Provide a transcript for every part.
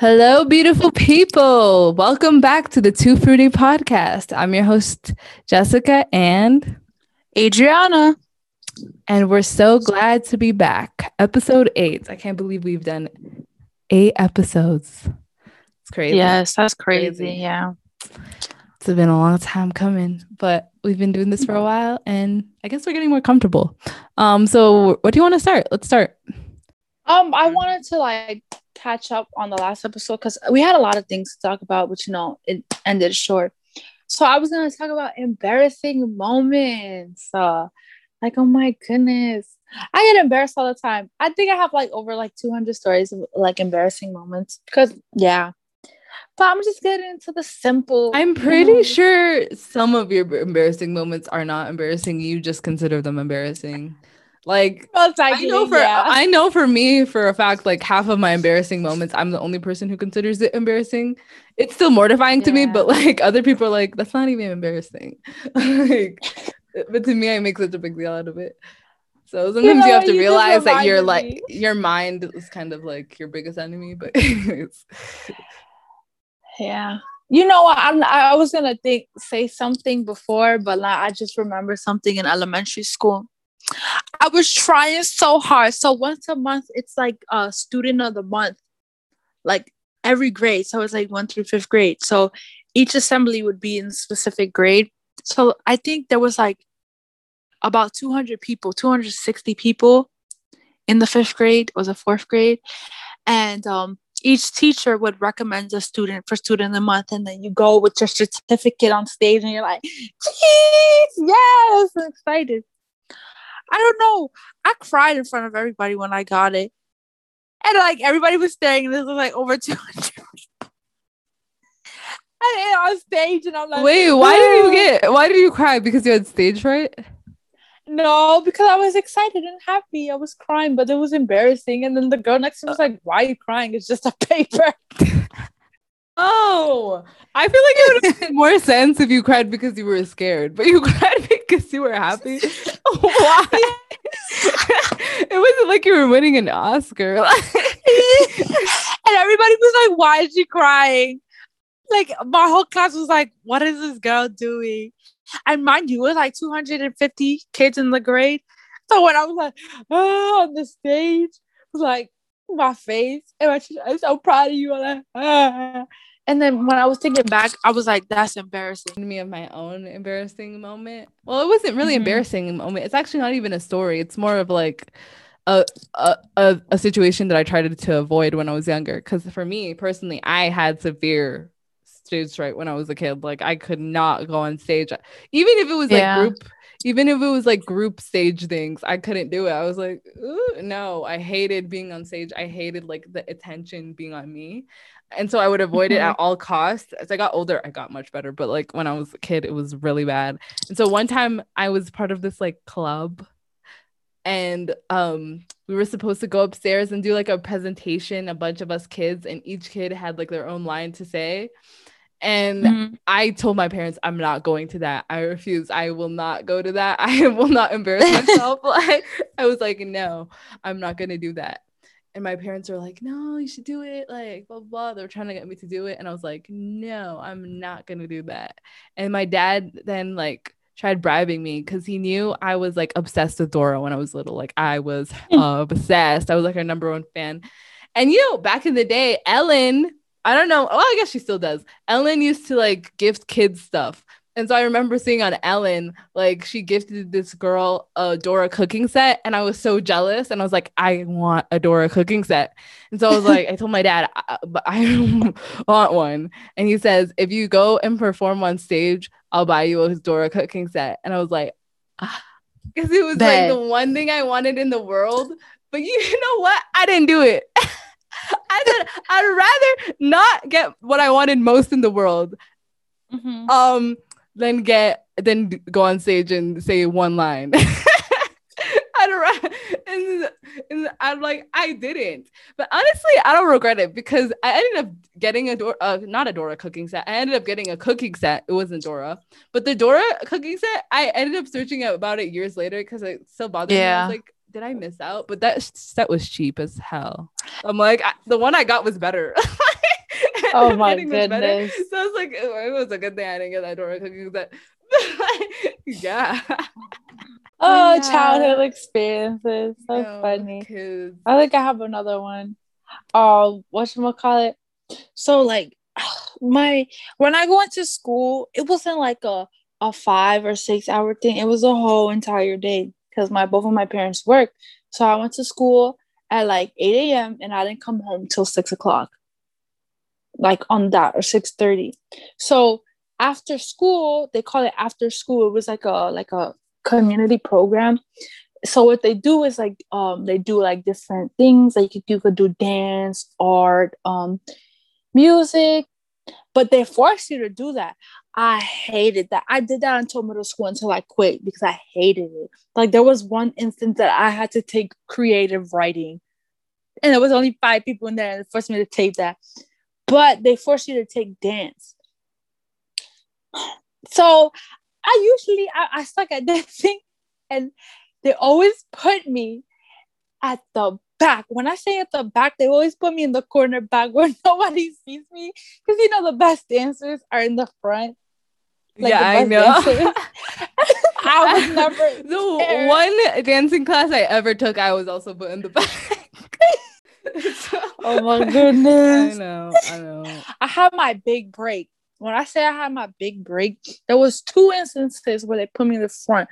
Hello, beautiful people. Welcome back to the Two Fruity podcast. I'm your host, Jessica and Adriana. And we're so glad to be back. Episode eight. I can't believe we've done eight episodes. It's crazy. Yes, that's crazy. crazy. Yeah. It's been a long time coming, but we've been doing this for a while and I guess we're getting more comfortable. Um, so what do you want to start? Let's start. Um, I wanted to like catch up on the last episode because we had a lot of things to talk about, but you know, it ended short. So I was gonna talk about embarrassing moments. Uh, like, oh my goodness. I get embarrassed all the time. I think I have like over like 200 stories of like embarrassing moments because yeah. But I'm just getting into the simple. I'm pretty know, sure some of your embarrassing moments are not embarrassing. You just consider them embarrassing. Like I know for yeah. I know for me for a fact, like half of my embarrassing moments, I'm the only person who considers it embarrassing. It's still mortifying yeah. to me, but like other people are like, that's not even embarrassing. like, but to me, I make such a big deal out of it. So sometimes you, know, you have to you realize that you're like your mind is kind of like your biggest enemy. But anyways. Yeah. You know what? I'm, I was gonna think say something before, but like, I just remember something in elementary school. I was trying so hard. So once a month, it's like a student of the month, like every grade. So it's like one through fifth grade. So each assembly would be in specific grade. So I think there was like about 200 people, 260 people in the fifth grade, was a fourth grade. And um, each teacher would recommend a student for student of the month. And then you go with your certificate on stage and you're like, yes, I'm excited. I don't know. I cried in front of everybody when I got it. And like everybody was staring, this was like over 200 And on stage, and I'm like, wait, why did you get, why did you cry? Because you had stage fright? No, because I was excited and happy. I was crying, but it was embarrassing. And then the girl next to me was like, Why are you crying? It's just a paper. oh, I feel like it would have made more sense if you cried because you were scared, but you cried because you were happy. Why? it wasn't like you were winning an Oscar. and everybody was like, Why is she crying? Like my whole class was like, What is this girl doing? And mind you, it was like 250 kids in the grade. So when I was like, oh, on the stage, it was like my face, and my, I'm so proud of you. I'm like, ah. And then when I was thinking back, I was like, that's embarrassing. To Me of my own embarrassing moment. Well, it wasn't really mm-hmm. embarrassing moment. It's actually not even a story. It's more of like a a, a, a situation that I tried to avoid when I was younger. Because for me personally, I had severe stage fright when I was a kid. Like I could not go on stage, even if it was like group, even if it was like group stage things, I couldn't do it. I was like, no, I hated being on stage. I hated like the attention being on me. And so I would avoid mm-hmm. it at all costs. As I got older, I got much better. But like when I was a kid, it was really bad. And so one time I was part of this like club and um we were supposed to go upstairs and do like a presentation a bunch of us kids and each kid had like their own line to say and mm-hmm. I told my parents, I'm not going to that. I refuse. I will not go to that. I will not embarrass myself. like, I was like, no, I'm not going to do that. And my parents were like, no, you should do it. Like, blah, blah, blah. They were trying to get me to do it. And I was like, no, I'm not going to do that. And my dad then, like, tried bribing me because he knew I was like obsessed with Dora when I was little. Like, I was hmm. obsessed. I was like her number one fan. And you know, back in the day, Ellen I don't know. Well, I guess she still does. Ellen used to like gift kids stuff. And so I remember seeing on Ellen, like she gifted this girl a Dora cooking set, and I was so jealous. And I was like, I want a Dora cooking set. And so I was like, I told my dad, I, but I want one. And he says, if you go and perform on stage, I'll buy you a Dora cooking set. And I was like, because it was Bet. like the one thing I wanted in the world. But you know what? I didn't do it. I said I'd rather not get what I wanted most in the world, mm-hmm. um, than get than go on stage and say one line. I'd rather, and, and I'm like, I didn't. But honestly, I don't regret it because I ended up getting a Dora, uh, not a Dora cooking set. I ended up getting a cooking set. It wasn't Dora, but the Dora cooking set, I ended up searching about it years later because it still bothered yeah. me. I was like, did I miss out? But that set was cheap as hell. I'm like, I, the one I got was better. Oh my goodness. So it's like it was a good thing I didn't get that Dora cookie. That yeah. Oh, Yeah. childhood experiences. So No, funny. kids. I think I have another one. Uh, oh, what call it? So like my when I went to school, it wasn't like a a five or six hour thing. It was a whole entire day because my both of my parents worked. So I went to school at like 8 a.m. and I didn't come home till six o'clock. Like on that or 6:30. So after school, they call it after school. It was like a like a community program. So what they do is like um they do like different things. Like you could, do dance art um music but they force you to do that. I hated that. I did that until middle school until i quit because i hated it. Like there was one instance that i had to take creative writing and there was only five people in there and they forced me to take that but they force you to take dance so i usually i, I suck at dancing and they always put me at the back. When I say at the back, they always put me in the corner back where nobody sees me. Because you know the best dancers are in the front. Like, yeah, I know. I was never the there. one dancing class I ever took. I was also put in the back. So- Oh my goodness. I know, I know. I had my big break. When I say I had my big break, there was two instances where they put me in the front.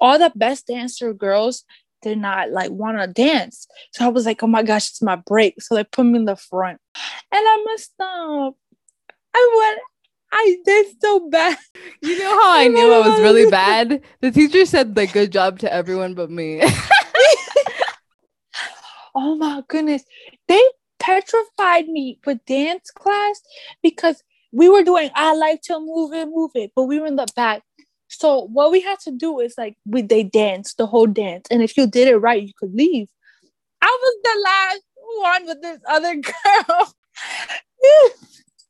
All the best dancer girls did not like want to dance. So I was like, oh my gosh, it's my break. So they put me in the front. And I messed up. I went, I did so bad. You know how I knew I was really bad? The teacher said like good job to everyone but me. Oh my goodness. They petrified me with dance class because we were doing I like to move it, move it, but we were in the back. So what we had to do is like we they danced the whole dance. And if you did it right, you could leave. I was the last one with this other girl.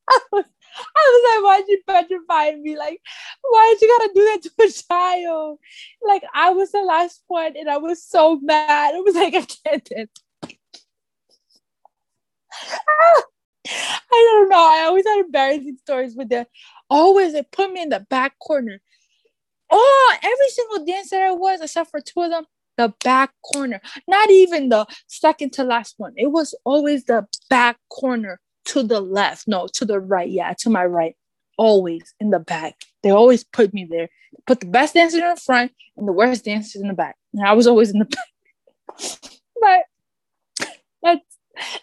I was I was like, why'd you petrify me? Like, why'd you gotta do that to a child? Like, I was the last one and I was so mad. It was like, I can't dance. I don't know. I always had embarrassing stories with them. Always they put me in the back corner. Oh, every single dance that I was, except for two of them, the back corner. Not even the second to last one. It was always the back corner to the left. No, to the right. Yeah, to my right. Always in the back. They always put me there. Put the best dancers in the front and the worst dancers in the back. And I was always in the back. but that's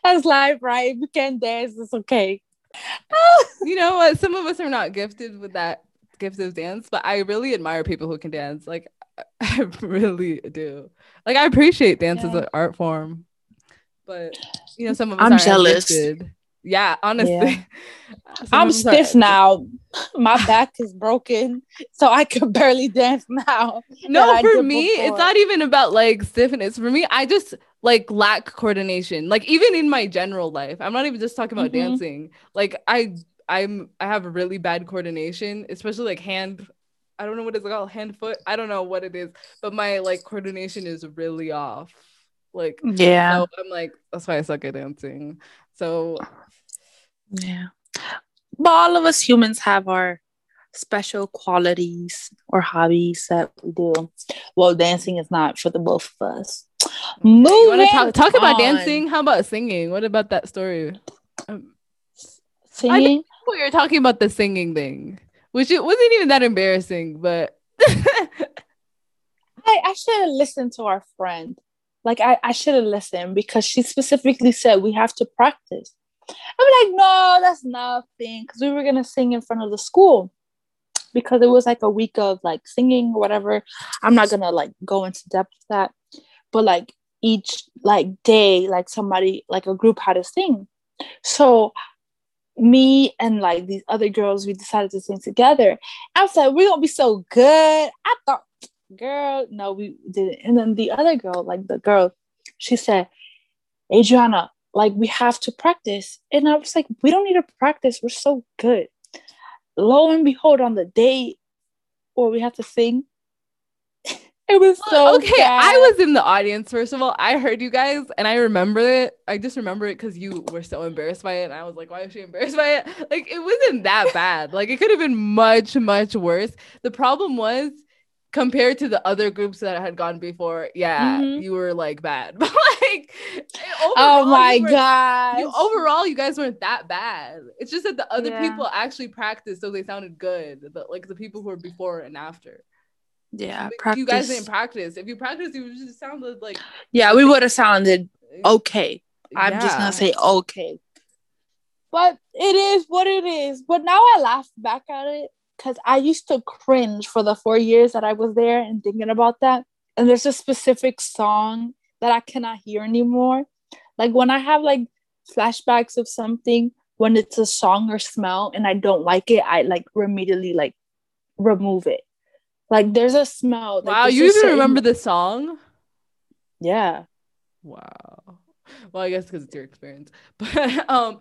that's life, right? we can't dance, it's okay. you know what? Some of us are not gifted with that gift of dance, but I really admire people who can dance. Like I really do. Like I appreciate dance as an art form. But you know, some of us I'm jealous. gifted. Yeah, honestly. Yeah. I'm of are- stiff now. My back is broken, so I can barely dance now. No, for did me, it's not even about like stiffness. For me, I just like lack coordination. Like even in my general life, I'm not even just talking about Mhm. dancing. Like I, I'm, I have really bad coordination, especially like hand. I don't know what it's called, hand foot. I don't know what it is, but my like coordination is really off. Like, Yeah, so I'm like, that's why I suck at dancing. So yeah. But all of us humans have our special qualities or hobbies that we do. Well, dancing is not for the both of us. You want to Moving talk talk about dancing? How about singing? What about that story? Um, Singing. we were talking about the singing thing, which it wasn't even that embarrassing, but I, I should have listened to our friend. Like I, I should have listened because she specifically said we have to practice. I'm like, no, that's nothing. Because we were gonna sing in front of the school because it was like a week of like singing or whatever. I'm not gonna like go into depth with that. But like each like day, like somebody, like a group had to sing. So me and like these other girls, we decided to sing together. I was like, we're gonna be so good. I thought girl, no, we didn't. And then the other girl, like the girl, she said, Adriana, like we have to practice. And I was like, we don't need to practice. We're so good. Lo and behold, on the day where we have to sing, It was so okay. bad. I was in the audience. First of all, I heard you guys, and I remember it. I just remember it because you were so embarrassed by it, and I was like, "Why is she embarrassed by it?" Like it wasn't that bad. Like it could have been much, much worse. The problem was compared to the other groups that had gone before. Yeah, Mhm. you were like bad, but like Oh my god. overall, you guys weren't that bad. It's just that the other Yeah. people actually practiced, so they sounded good. But like the people who were before and after. Yeah, But You guys didn't practice. If you practiced, you would just sounded like Yeah, we would have sounded okay. I'm just gonna say okay. But it is what it is. But now I laugh back at it because I used to cringe for the four years that I was there and thinking about that. And there's a specific song that I cannot hear anymore. Like when I have like flashbacks of something, when it's a song or smell and I don't like it, I like immediately like remove it. Like there's a smell. like, Wow, you even certain- remember the song? Yeah. Wow. Well, I guess because it's your experience. But um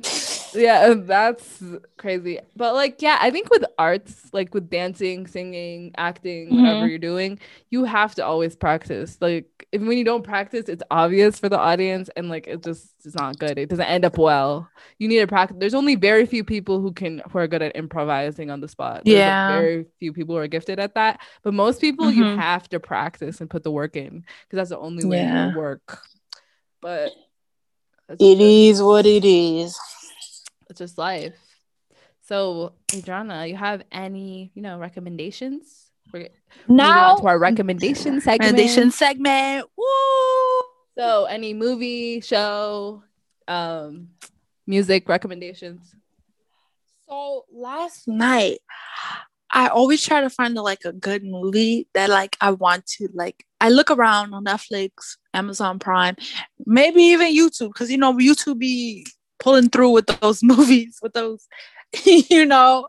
yeah, that's crazy. But like, yeah, I think with arts, like with dancing, singing, acting, whatever Mhm. you're doing, you have to always practice. Like if when you don't practice, it's obvious for the audience and like it just is not good. It doesn't end up well. You need to practice. There's only very few people who can who are good at improvising on the spot. There's, like, Yeah. very few people who are gifted at that. But most people you Mhm. have to practice and put the work in because that's the only way Yeah. it'll work. But it's It just- is what it is. It's just life. So, Adriana, you have any, you know, recommendations? We're Now to our recommendation segment. recommendation segment. Woo! So, any movie, show, um, music recommendations? So last night, I always try to find a, like a good movie that like I want to like. I look around on Netflix, Amazon Prime, maybe even YouTube, because you know YouTube be pulling through with those movies, with those, you know.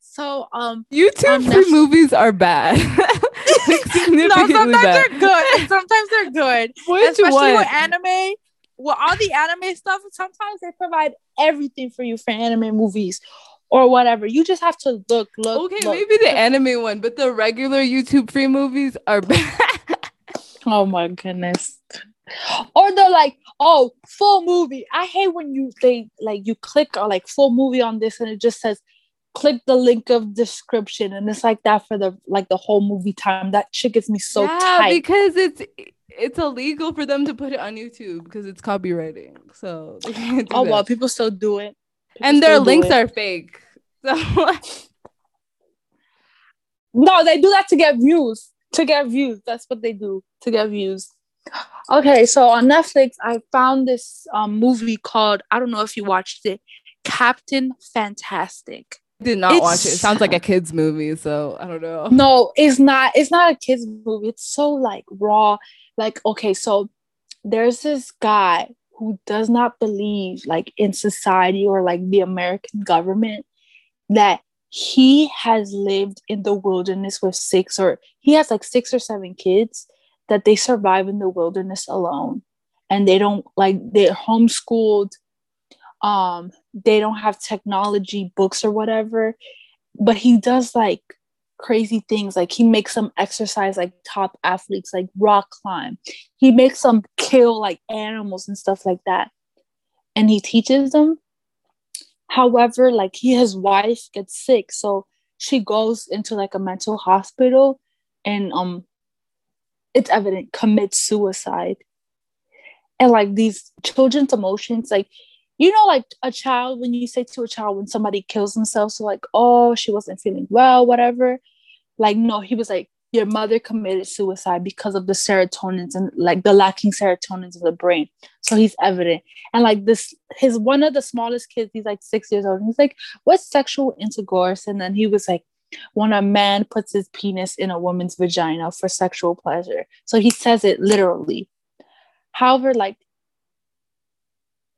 So um, YouTube On free movies are bad. Like, no, sometimes bad. they're good. Sometimes they're good. Which especially one? with anime with all the anime stuff sometimes they provide everything for you for anime movies or whatever you just have to look look Okay, look. maybe the anime one, but the regular YouTube free movies are bad. oh my goodness or the like oh full movie i hate when you they like you click on like full movie on this and it just says click the link of description and it's like that for the like the whole movie time that shit gets me so yeah, tight because it's it's illegal for them to put it on YouTube because it's copywriting. So they can't do oh that. well people still do it People and their links are fake. So No, they do that to get views. To get views. That's what they do to get views. Okay, so on Netflix, I found this um, movie called, I don't know if you watched it, Captain Fantastic. did not watch it. It sounds like a kids movie, so I don't know. No, it's not. It's not a kids movie. It's so like raw. Like, okay, so there's this guy who does not believe like in society or like the American government that he has lived in the wilderness with six or he has like six or seven kids that they survive in the wilderness alone. And they don't like they're homeschooled. Um they don't have technology books or whatever. But he does like crazy things. Like he makes them exercise like top athletes like rock climb. He makes them kill like animals and stuff like that. And he teaches them. However like he his wife gets sick. So she goes into like a mental hospital and um it's evident commits suicide. And like these children's emotions like you know like a child when you say to a child when somebody kills themselves so like oh she wasn't feeling well whatever. Like no he was like your mother committed suicide because of the serotonins and like the lacking serotonins of the brain. So he's evident. And like this his one of the smallest kids he's like six years old he's like what's sexual intercourse? And then he was like when a man puts his penis in a woman's vagina for sexual pleasure. So he says it literally. However like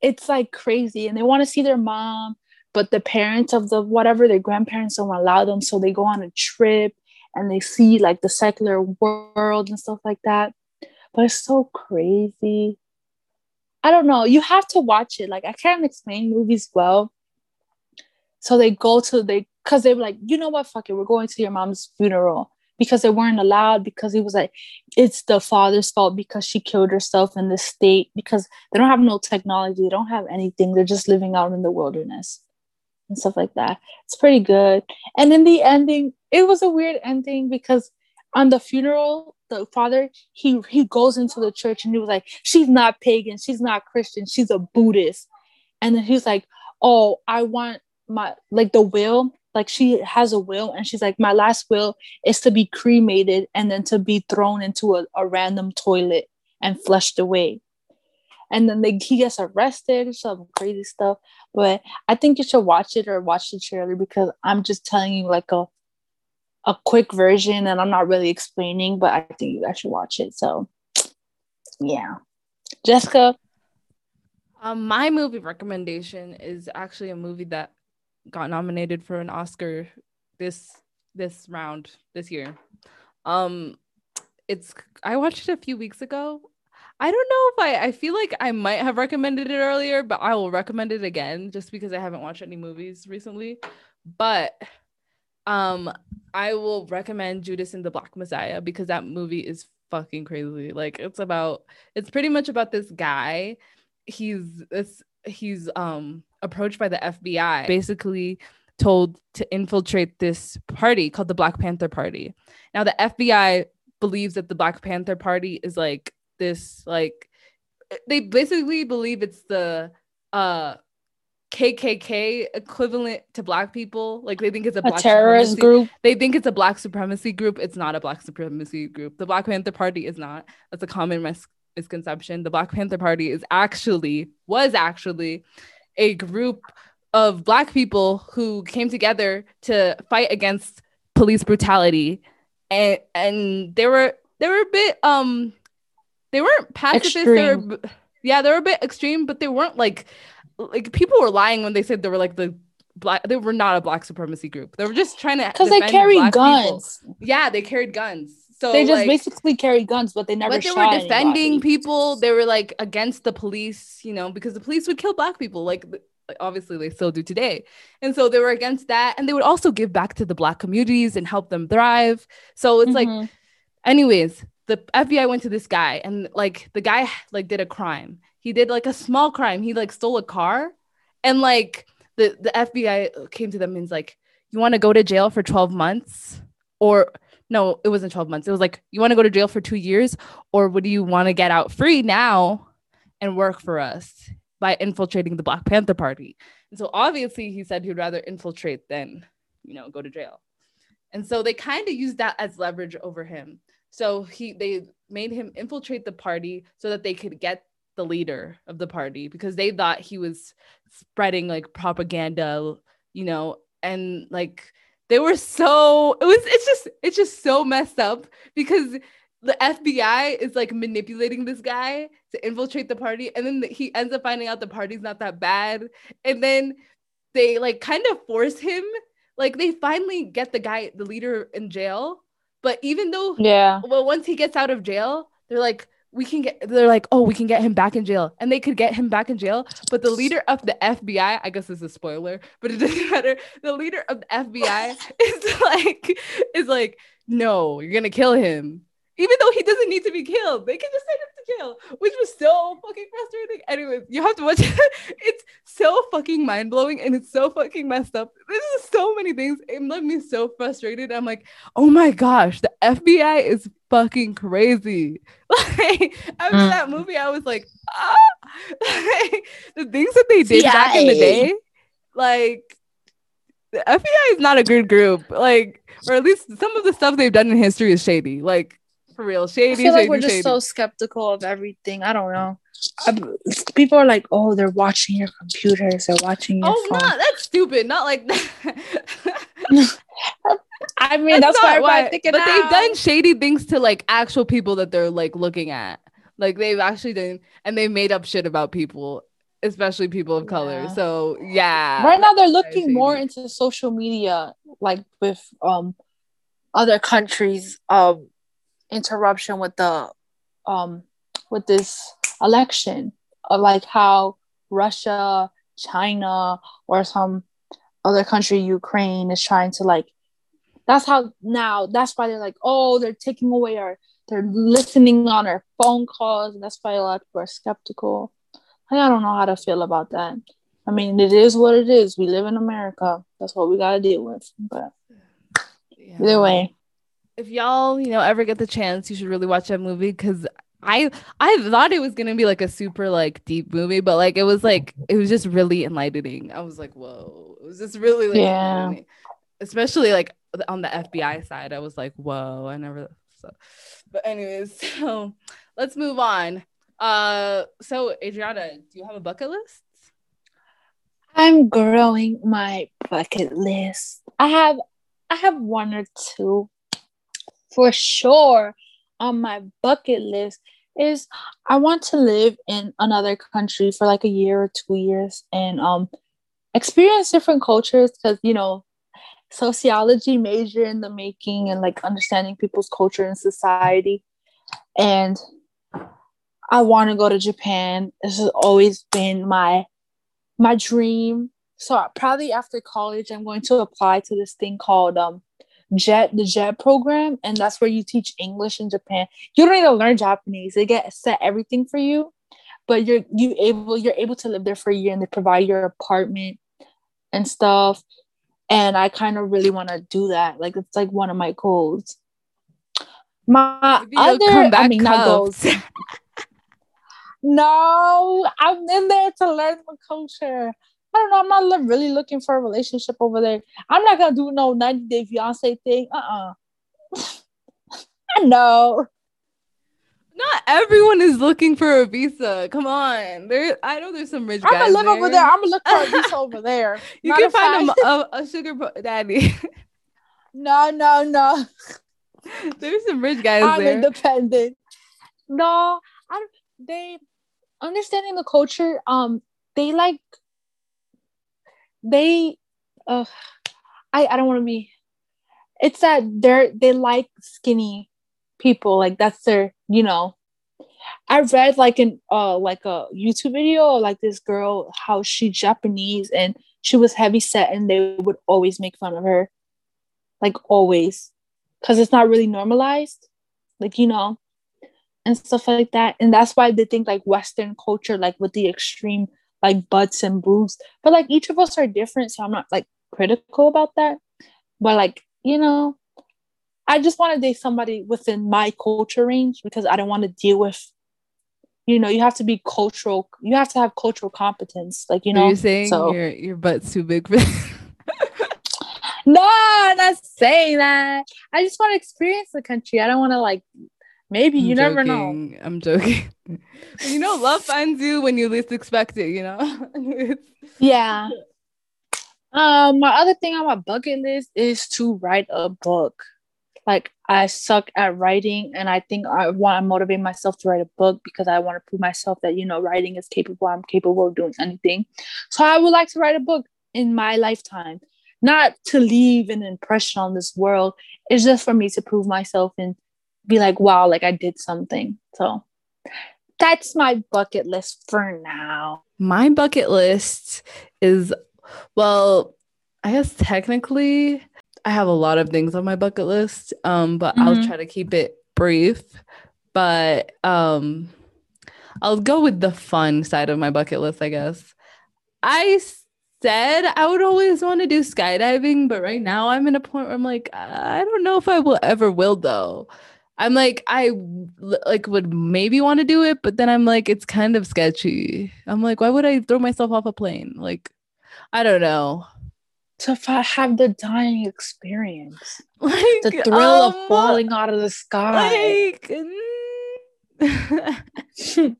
it's like crazy and they want to see their mom but the parents of the whatever their grandparents don't allow them so they go on a trip and they see like the secular world and stuff like that. But it's so crazy. I don't know you have to watch it like i can't explain movies well. So they go to they because they were like you know what? Fuck it. We're going to your mom's funeral. Because they weren't allowed because he was like it's the father's fault because she killed herself in the state. Because they don't have no technology. They don't have anything. They're just living out in the wilderness and stuff like that. It's pretty good. And in the ending it was a weird ending because on the funeral the father he he goes into the church and he was like she's not pagan. She's not christian. She's a buddhist. And then he's like oh i want my like the will like she has a will and she's like my last will is to be cremated and then to be thrown into a, a random toilet and flushed away and then they, he gets arrested some crazy stuff but i think you should watch it or watch the trailer because i'm just telling you like a a quick version and I'm not really explaining, but I think you guys should watch it. So yeah. Jessica. Um, my movie recommendation is actually a movie that got nominated for an Oscar this this round this year. Um it's I watched it a few weeks ago. I don't know if I I feel like I might have recommended it earlier, but I will recommend it again just because I haven't watched any movies recently. But um I will recommend Judas and the Black Messiah because that movie is fucking crazy. Like it's about it's pretty much about this guy. He's this he's um approached by the FBI, basically told to infiltrate this party called the Black Panther Party. Now the FBI believes that the Black Panther Party is like this like they basically believe it's the uh KKK equivalent to black people. Like they think it's a, a terrorist group. They think it's a black supremacy group. It's not a black supremacy group. The Black Panther Party is not. That's a common mis- misconception. The Black Panther Party is actually was actually a group of black people who came together to fight against police brutality. And and they were they were a bit um they weren't pacifists they were yeah they were a bit extreme but they weren't like like people were lying when they said they were like the black they were not a black supremacy group. They were just trying to because they carried guns people. yeah they carried guns so they just like, basically carried guns but they never but they were defending anybody. people they were like against the police you know because the police would kill black people like obviously they still do today and so they were against that and they would also give back to the black communities and help them thrive so it's mm-hmm. like anyways the fbi went to this guy and like the guy like did a crime he did like a small crime. He like stole a car and like the the FBI came to them and was like, "You want to go to jail for 12 months or no, it wasn't 12 months. It was like, "You want to go to jail for 2 years or would you want to get out free now and work for us by infiltrating the Black Panther Party?" And so obviously he said he'd rather infiltrate than, you know, go to jail. And so they kind of used that as leverage over him. So he they made him infiltrate the party so that they could get the leader of the party because they thought he was spreading like propaganda, you know, and like they were so it was it's just it's just so messed up because the FBI is like manipulating this guy to infiltrate the party and then he ends up finding out the party's not that bad and then they like kind of force him like they finally get the guy the leader in jail but even though yeah. well once he gets out of jail they're like we can get they're like oh we can get him back in jail. And they could get him back in jail but the leader of the fbi i guess this is a spoiler but it doesn't matter. The leader of the fbi is like is like no you're gonna kill him. Even though he doesn't need to be killed they can just send him to jail which was so fucking frustrating. Anyways you have to watch it. It's so fucking mind-blowing and it's so fucking messed up. This is so many things. It left me so frustrated. I'm like oh my gosh the fbi is fucking crazy. Like after mm. that movie, I was like, ah, like, the things that they did back in the day, like the FBI is not a good group. Like, or at least some of the stuff they've done in history is shady. Like for real, shady. I feel like shady, we're just shady. so skeptical of everything. I don't know. I, people are like, oh, they're watching your computers, they're watching your oh, phone. no, that's stupid. Not like that. I mean, that's, that's why everybody's thinking. But they've done shady things to like actual people that they're like looking at. Like they've actually done, and they made up shit about people, especially people of color. Yeah. So yeah. Right now, they're looking more into social media, like with um other countries' um interruption with the um with this election of like how Russia, China, or some other country, Ukraine, is trying to like That's how now. That's why they're like, oh, they're taking away our. They're listening on our phone calls. And that's why a lot of people are skeptical. I don't know how to feel about that. I mean, it is what it is. We live in America. That's what we got to deal with. But yeah. either way, if y'all, you know, ever get the chance, you should really watch that movie because I I thought it was gonna be like a super like deep movie, but like it was like it was just really enlightening. I was like, whoa, it was just really like yeah. especially like on the FBI side. I was like, whoa, I never so. But anyways, so let's move on. Uh, so Adriana, do you have a bucket list? I'm growing my bucket list. I have I have one or two for sure on my bucket list is I want to live in another country for like a year or two years and um experience different cultures because you know sociology major in the making and like understanding people's culture and society and I want to go to Japan. This has always been my my dream. So probably after college, I'm going to apply to this thing called um, JET, the JET program, and that's where you teach English in Japan. You don't need to learn Japanese; they get set everything for you, but you're you able you're able to live there for a year, and they provide your apartment and stuff. And I kind of really want to do that. Like it's like one of my goals. My other, I mean, not goals. No, I'm in there to learn the culture. I don't know. I'm not really looking for a relationship over there. I'm not gonna do no 90 day fiance thing. Uh uh-uh. uh I know. Not everyone is looking for a visa. Come on, there. I know there's some rich I'm guys. I'm gonna live there. over there. I'm gonna look for a visa over there. You not can find a, a, a, sugar daddy. no, no, no. There's some rich guys I'm there. independent. No, I. They understanding the culture um they like they uh i i don't want to be it's that they're they like skinny people like that's their you know i read like an uh like a youtube video like this girl how she japanese and she was heavy set and they would always make fun of her like always because it's not really normalized like you know and stuff like that. And that's why they think like Western culture, like with the extreme like butts and boobs. But like each of us are different, so I'm not like critical about that. But like, you know, I just want to date somebody within my culture range because I don't want to deal with you know, you have to be cultural. You have to have cultural competence, like you know. You're saying so, your your butt's too big for. no, I'm not saying that. I just want to experience the country. I don't want to like Maybe I'm you joking. never know. I'm joking. you know, love finds you when you least expect it, you know? yeah. Um, my other thing on my bucket list is to write a book. Like I suck at writing, and I think I want to motivate myself to write a book because I want to prove myself that you know writing is capable. I'm capable of doing anything. So I would like to write a book in my lifetime, not to leave an impression on this world. It's just for me to prove myself and be like, wow, like I did something. So that's my bucket list for now. My bucket list is, well, I guess technically I have a lot of things on my bucket list, um, but mm-hmm. I'll try to keep it brief. But um, I'll go with the fun side of my bucket list, I guess. I said I would always want to do skydiving, but right now I'm in a point where I'm like, I don't know if I will ever will though. I'm like, I like would maybe want to do it, but then I'm like, it's kind of sketchy. I'm like, why would I throw myself off a plane? Like, I don't know. To have the dying experience, like the thrill um, of falling out of the sky. Like,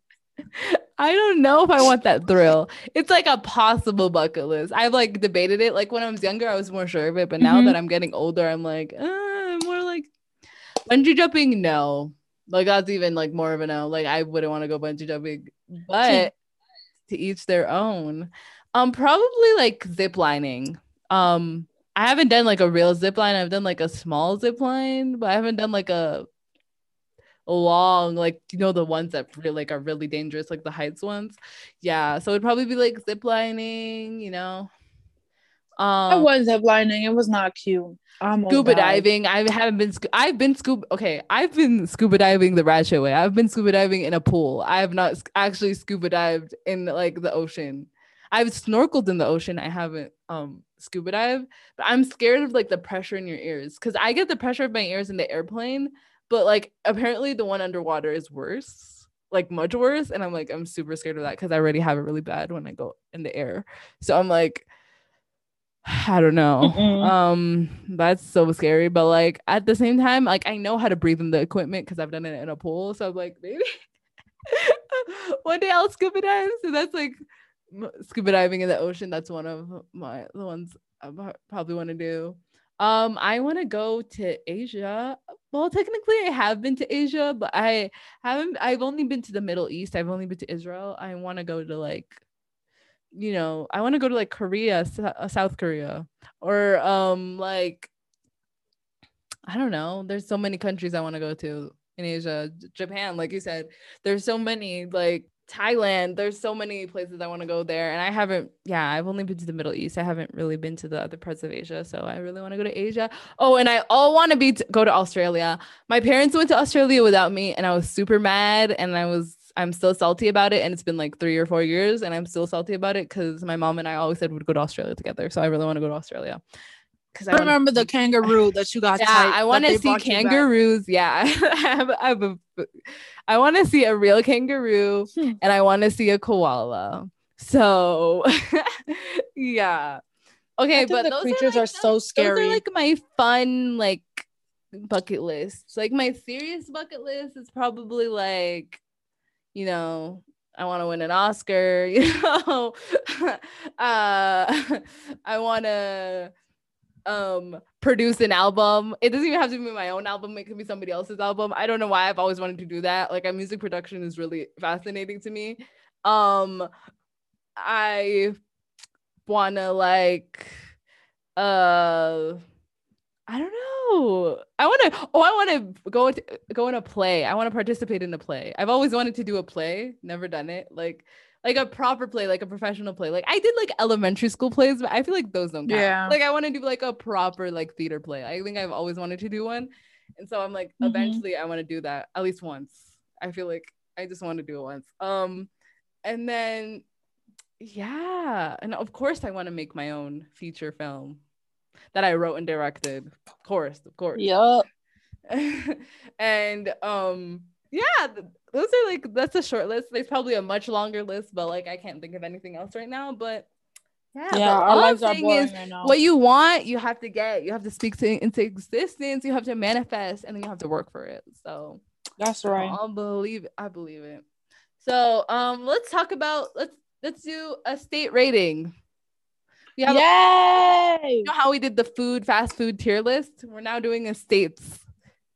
I don't know if I want that thrill. It's like a possible bucket list. I've like debated it. Like when I was younger, I was more sure of it, but now mm-hmm. that I'm getting older, I'm like, uh, I'm more like Bungee jumping, no. Like that's even like more of a no. Like I wouldn't want to go bungee jumping, but to each their own. Um, probably like zip lining. Um, I haven't done like a real zip line. I've done like a small zip line, but I haven't done like a, long, like you know, the ones that really like are really dangerous, like the heights ones. Yeah. So it'd probably be like zip lining, you know. um I Um, zip lining It was not cute. I almost scuba diving. I haven't been. scu- I've been scuba. Okay, I've been scuba diving the ratchet way. I've been scuba diving in a pool. I have not sc- actually scuba dived in like the ocean. I've snorkeled in the ocean. I haven't um scuba dive, but I'm scared of like the pressure in your ears because I get the pressure of my ears in the airplane, but like apparently the one underwater is worse, like much worse. And I'm like I'm super scared of that because I already have it really bad when I go in the air. So I'm like, I don't know. Mm-mm. Um, that's so scary. But like at the same time, like I know how to breathe in the equipment because I've done it in a pool. So I'm like, maybe one day I'll scuba dive. So that's like scuba diving in the ocean. That's one of my the ones I probably want to do. Um, I want to go to Asia. Well, technically, I have been to Asia, but I haven't. I've only been to the Middle East. I've only been to Israel. I want to go to like, you know, I want to go to like Korea, uh, South Korea, or um, like, I don't know. There's so many countries I want to go to in Asia. Japan, like you said, there's so many. Like Thailand, there's so many places I want to go there, and I haven't. Yeah, I've only been to the Middle East. I haven't really been to the other parts of Asia, so I really want to go to Asia. Oh, and I all want to be go to Australia. My parents went to Australia without me, and I was super mad, and I was. I'm still salty about it, and it's been like three or four years, and I'm still salty about it because my mom and I always said we'd go to Australia together. So I really want to go to Australia. Because I remember the kangaroo that you got. yeah, tight, I want to see brought you back. kangaroos. Yeah, I have, I have a, I want to see a real kangaroo, Hmm. and I want to see a koala. So, yeah. Okay, but the those creatures are, are like, so those- scary. Those are like my fun like bucket lists. Like my serious bucket list is probably like, you know, I want to win an Oscar. You know, uh, I want to um produce an album. It doesn't even have to be my own album. It could be somebody else's album. I don't know why I've always wanted to do that. Like, music production is really fascinating to me. Um, I wanna like, uh, I don't know. I want to. Oh, I want to go into go in a play. I want to participate in a play. I've always wanted to do a play. Never done it. Like like a proper play, like a professional play. Like I did like elementary school plays, but I feel like those don't count. Yeah. Like I want to do like a proper like theater play. I think I've always wanted to do one, and so I'm like, Mhm. eventually I want to do that at least once. I feel like I just want to do it once. Um, and then yeah, and of course I want to make my own feature film that I wrote and directed. Of course, of course. Yep. and um yeah those are like that's a short list. There's probably a much longer list but like i can't think of anything else right now but yeah, Yeah, our all I'm lives are saying boring is right what you want you have to get. You have to speak to into existence you have to manifest and then you have to work for it. So That's right. i'll believe it i believe it. So um let's talk about let's let's do a state rating. We have Yay! you know how we did the food fast food tier list? We're now doing a states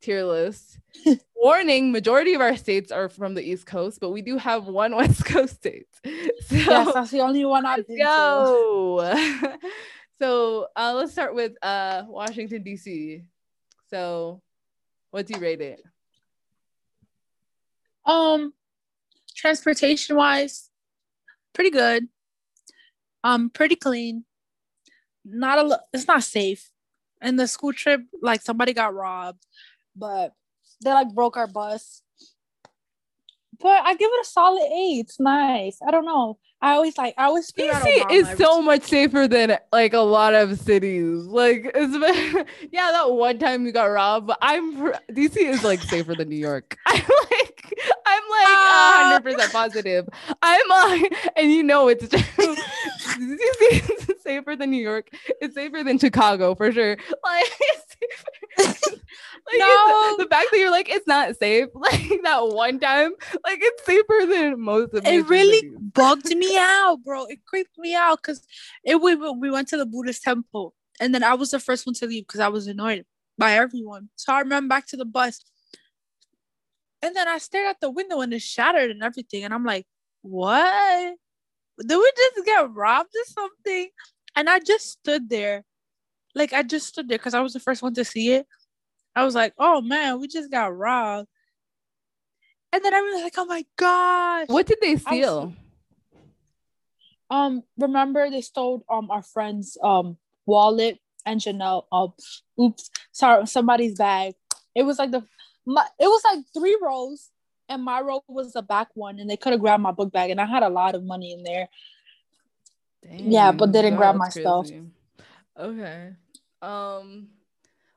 tier list warning majority of our states are from the east coast but we do have one west coast state so Yes, that's the only one I've been go so uh let's start with uh washington dc so what do you rate it Um, transportation wise, pretty good. Um, pretty clean. Not a. lo- It's not safe. And the school trip, like somebody got robbed, but they like broke our bus. But I give it a solid eight. It's nice. I don't know. I always like. I always DC is so much safer than like a lot of cities. Like, it's, yeah, that one time you got robbed, but I'm DC is like safer than New York. I'm like, I'm like Ah. hundred percent positive. I'm like, and you know it's true. DC is safer than New York. It's safer than Chicago for sure. Like, it's safer. Like, No. the fact that you're like it's not safe, like that one time, like it's safer than most of It really cities. bugged me out, bro. It creeped me out because it we we went to the Buddhist temple, and then I was the first one to leave because I was annoyed by everyone. So I remember back to the bus, and then I stared at the window and it shattered and everything, and I'm like, "What? Did we just get robbed or something?" And I just stood there, like I just stood there because I was the first one to see it. I was like, "Oh man, we just got robbed." And then I was like, "Oh my gosh!" What did they was- steal? um remember they stole um our friend's um wallet, and Janelle. Oh, oops, sorry, somebody's bag. It was like the my, it was like three rows, and my row was the back one, and they could have grabbed my book bag, and I had a lot of money in there. Dang, yeah, but didn't grab my stuff. Okay. Um.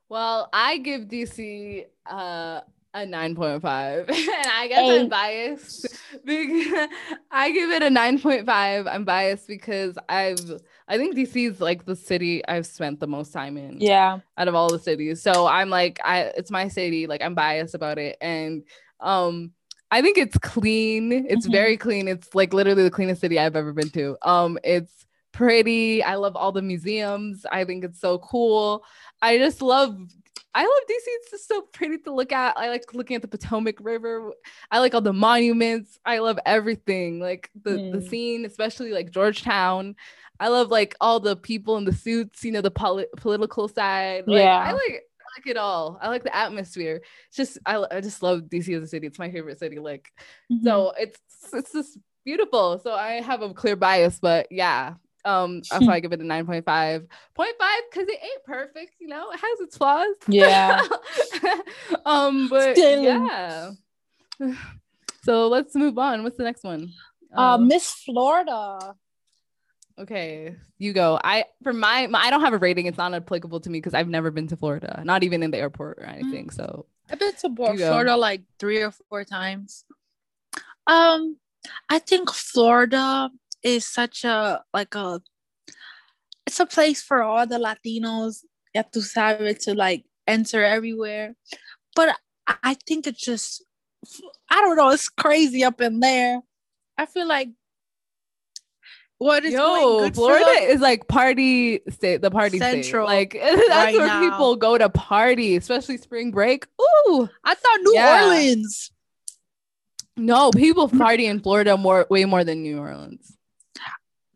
Well, I give DC uh a 9.5 and i guess hey. i'm biased because i give it a 9.5 i'm biased because i've i think dc is like the city i've spent the most time in yeah out of all the cities so i'm like i it's my city like i'm biased about it and um i think it's clean it's mm-hmm. very clean it's like literally the cleanest city i've ever been to um it's pretty i love all the museums i think it's so cool i just love I love DC. It's just so pretty to look at. I like looking at the Potomac River. I like all the monuments. I love everything. Like the mm. the scene, especially like Georgetown. I love like all the people in the suits. You know, the poli- political side. Like, yeah, I like like it all. I like the atmosphere. It's just I, I just love DC as a city. It's my favorite city. Like mm-hmm. so, it's it's just beautiful. So I have a clear bias, but yeah, um, that's why I give it a 9.5. 0.5 because it ain't perfect, you know, it has its flaws. Yeah. um, but Still. yeah. So let's move on. What's the next one? Uh, um, Miss Florida. Okay, you go. I for my, my, I don't have a rating. It's not applicable to me because I've never been to Florida, not even in the airport or anything. Mm. So I've been to Florida like three or four times. Um, I think Florida is such a like a it's a place for all the Latinos, ya tu sabes, to like enter everywhere. But I think it's just I don't know, it's crazy up in there. I feel like what is Yo, Florida is like party state, the party Central state. Like that's right where now. people go to party, especially spring break. Ooh, I thought New yeah. Orleans. No, people party in Florida more, way more than New Orleans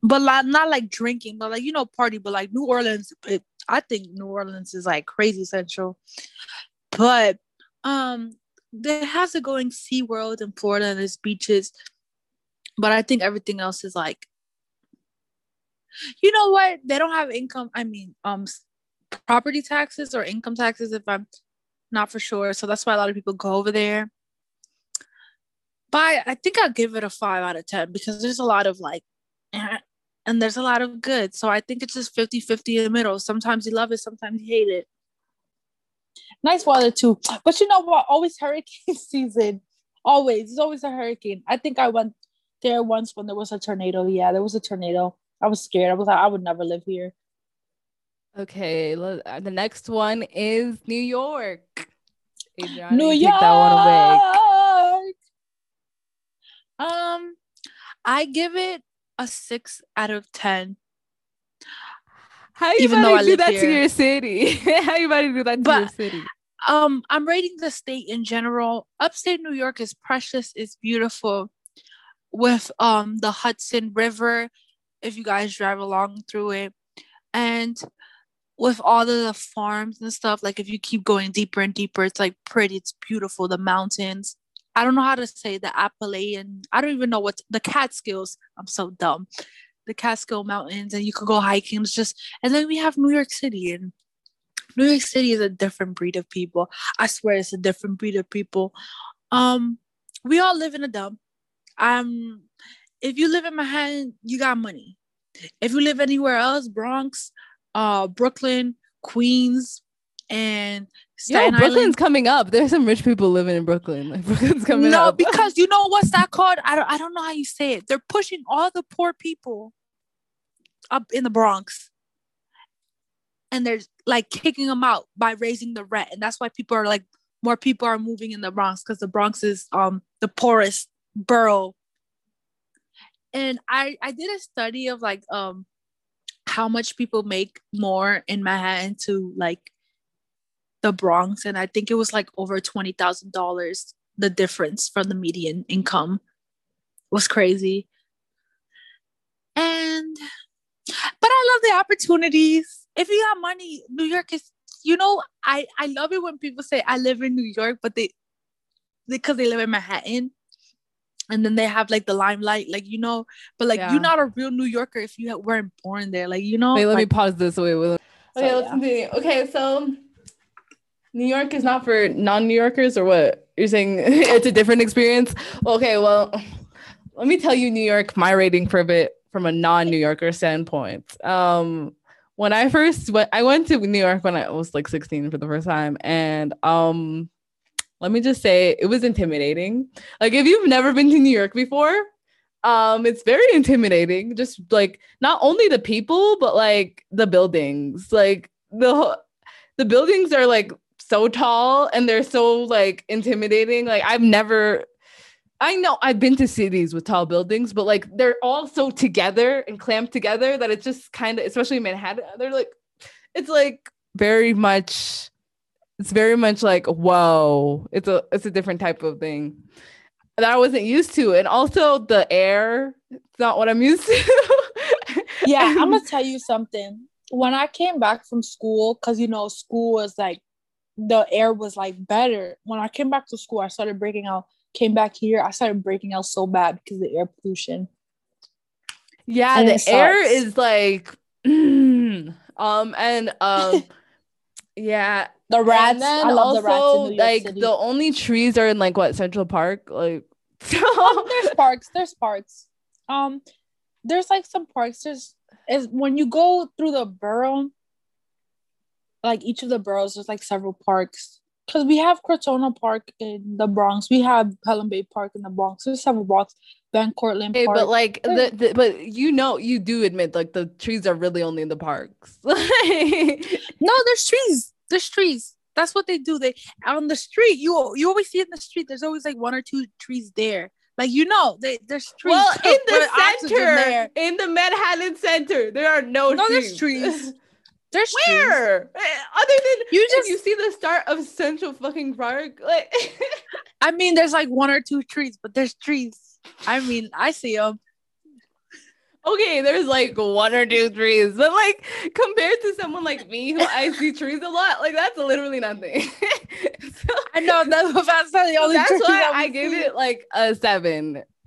but like not like drinking, but like you know, party. But like New Orleans, it, I think New Orleans is like crazy central. But um, there has a going Sea World in Florida and there's beaches, but I think everything else is like, you know what? They don't have income. I mean, um, property taxes or income taxes. If I'm not for sure, so that's why a lot of people go over there. But I think I'll give it a five out of ten because there's a lot of like and there's a lot of good. So I think it's just 50 50 in the middle. Sometimes you love it, sometimes you hate it. Nice weather too. But you know what? Always hurricane season. Always. It's always a hurricane. I think I went there once when there was a tornado. Yeah, there was a tornado. I was scared. I was like, I would never live here. Okay. Uh, the next one is New York. Adriana, New York. that one away. Um, I give it a six out of ten. How you even though I do that here. to your city? How you about to do that to but, your city? Um, I'm rating the state in general. Upstate New York is precious, it's beautiful. With um the Hudson River, if you guys drive along through it, and with all the farms and stuff, like if you keep going deeper and deeper, it's like pretty, it's beautiful. The mountains, I don't know how to say the Appalachian. I don't even know what the Catskills. I'm so dumb. The Catskill Mountains, and you could go hiking. It's just, and then we have New York City, and New York City is a different breed of people. I swear, it's a different breed of people. Um, we all live in a dump. Um, if you live in Manhattan, you got money. If you live anywhere else, Bronx, uh, Brooklyn, Queens, and Staten Yo, Brooklyn's Island. coming up. There's some rich people living in Brooklyn. Like Brooklyn's coming no, up. No, because you know what's that called? I don't I don't know how you say it. They're pushing all the poor people up in the Bronx. And they're like kicking them out by raising the rent. And that's why people are like more people are moving in the Bronx because the Bronx is um the poorest borough. And I I did a study of like um how much people make more in Manhattan to like the Bronx, and I think it was like over twenty thousand dollars. The difference from the median income was crazy, and but I love the opportunities. If you have money, New York is. You know, I I love it when people say I live in New York, but they because they live in Manhattan and then they have like the limelight, like you know, but like yeah. you're not a real New Yorker if you weren't born there, like you know. Wait, let like, me pause this. Wait, wait. Okay, So, let's yeah. continue. Okay, so New York is not for non-New Yorkers, or what? You're saying it's a different experience? Okay, well, let me tell you New York, my rating for it from a non-New Yorker standpoint. Um, when I first went, I went to New York when I was like 16 for the first time, and um, let me just say it was intimidating. Like if you've never been to New York before, um, it's very intimidating. Just like not only the people, but like the buildings. Like the the buildings are like so tall and they're so like intimidating. Like I've never I know I've been to cities with tall buildings, but like they're all so together and clamped together that it's just kind of, especially Manhattan, they're like, it's like very much, it's very much like, whoa, it's a, it's a different type of thing that I wasn't used to. And also the air, it's not what I'm used to. Yeah, I'm gonna tell you something. When I came back from school, because you know, school was like the air was like better. When I came back to school, I started breaking out. Came back here, I started breaking out so bad because of the air pollution. Yeah, And the air is like, um, and um, yeah, The rats, and then I love also the rats in New York like the only trees are in like what Central Park, like. Um, there's parks. There's parks. Um, there's like some parks. There's is when you go through the borough, like each of the boroughs, there's like several parks. Cause we have Crotona Park in the Bronx. We have Pelham Bay Park in the Bronx. There's several blocks. Van Cortlandt Okay, Park. but like the, the but you know you do admit like the trees are really only in the parks. no, there's trees. There's trees. That's what they do. They on the street. You you always see in the street. There's always like one or two trees there. Like you know, they there's trees. well, in the center, in the Manhattan Center, there are no, No, trees. there's trees. There's. Where? Eh, Other than You just you see the start of Central fucking Park, like I mean, there's like one or two trees, but there's trees. I mean, I see them. Okay, there's like one or two trees, but like compared to someone like me who I see trees a lot, like that's literally nothing. So, I know that, that's not the only that's why I see. it like a seven.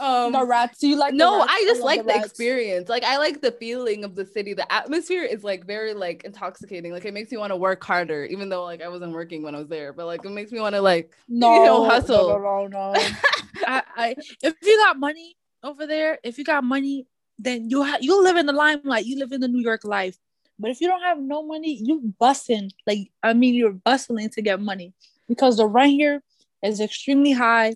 um, the rats. Do you like? no. I just like the, rats. experience. Like I like the feeling of the city. The atmosphere is like very like intoxicating. Like it makes me want to work harder, even though like I wasn't working when I was there. But like it makes me want to like No, you know, no, hustle. no, no, no. I, I, if you got money over there, if you got money, then you ha- you live in the limelight. You live in the New York life. But if you don't have no money, you busting. Like I mean, you're bustling to get money because the rent here is extremely high.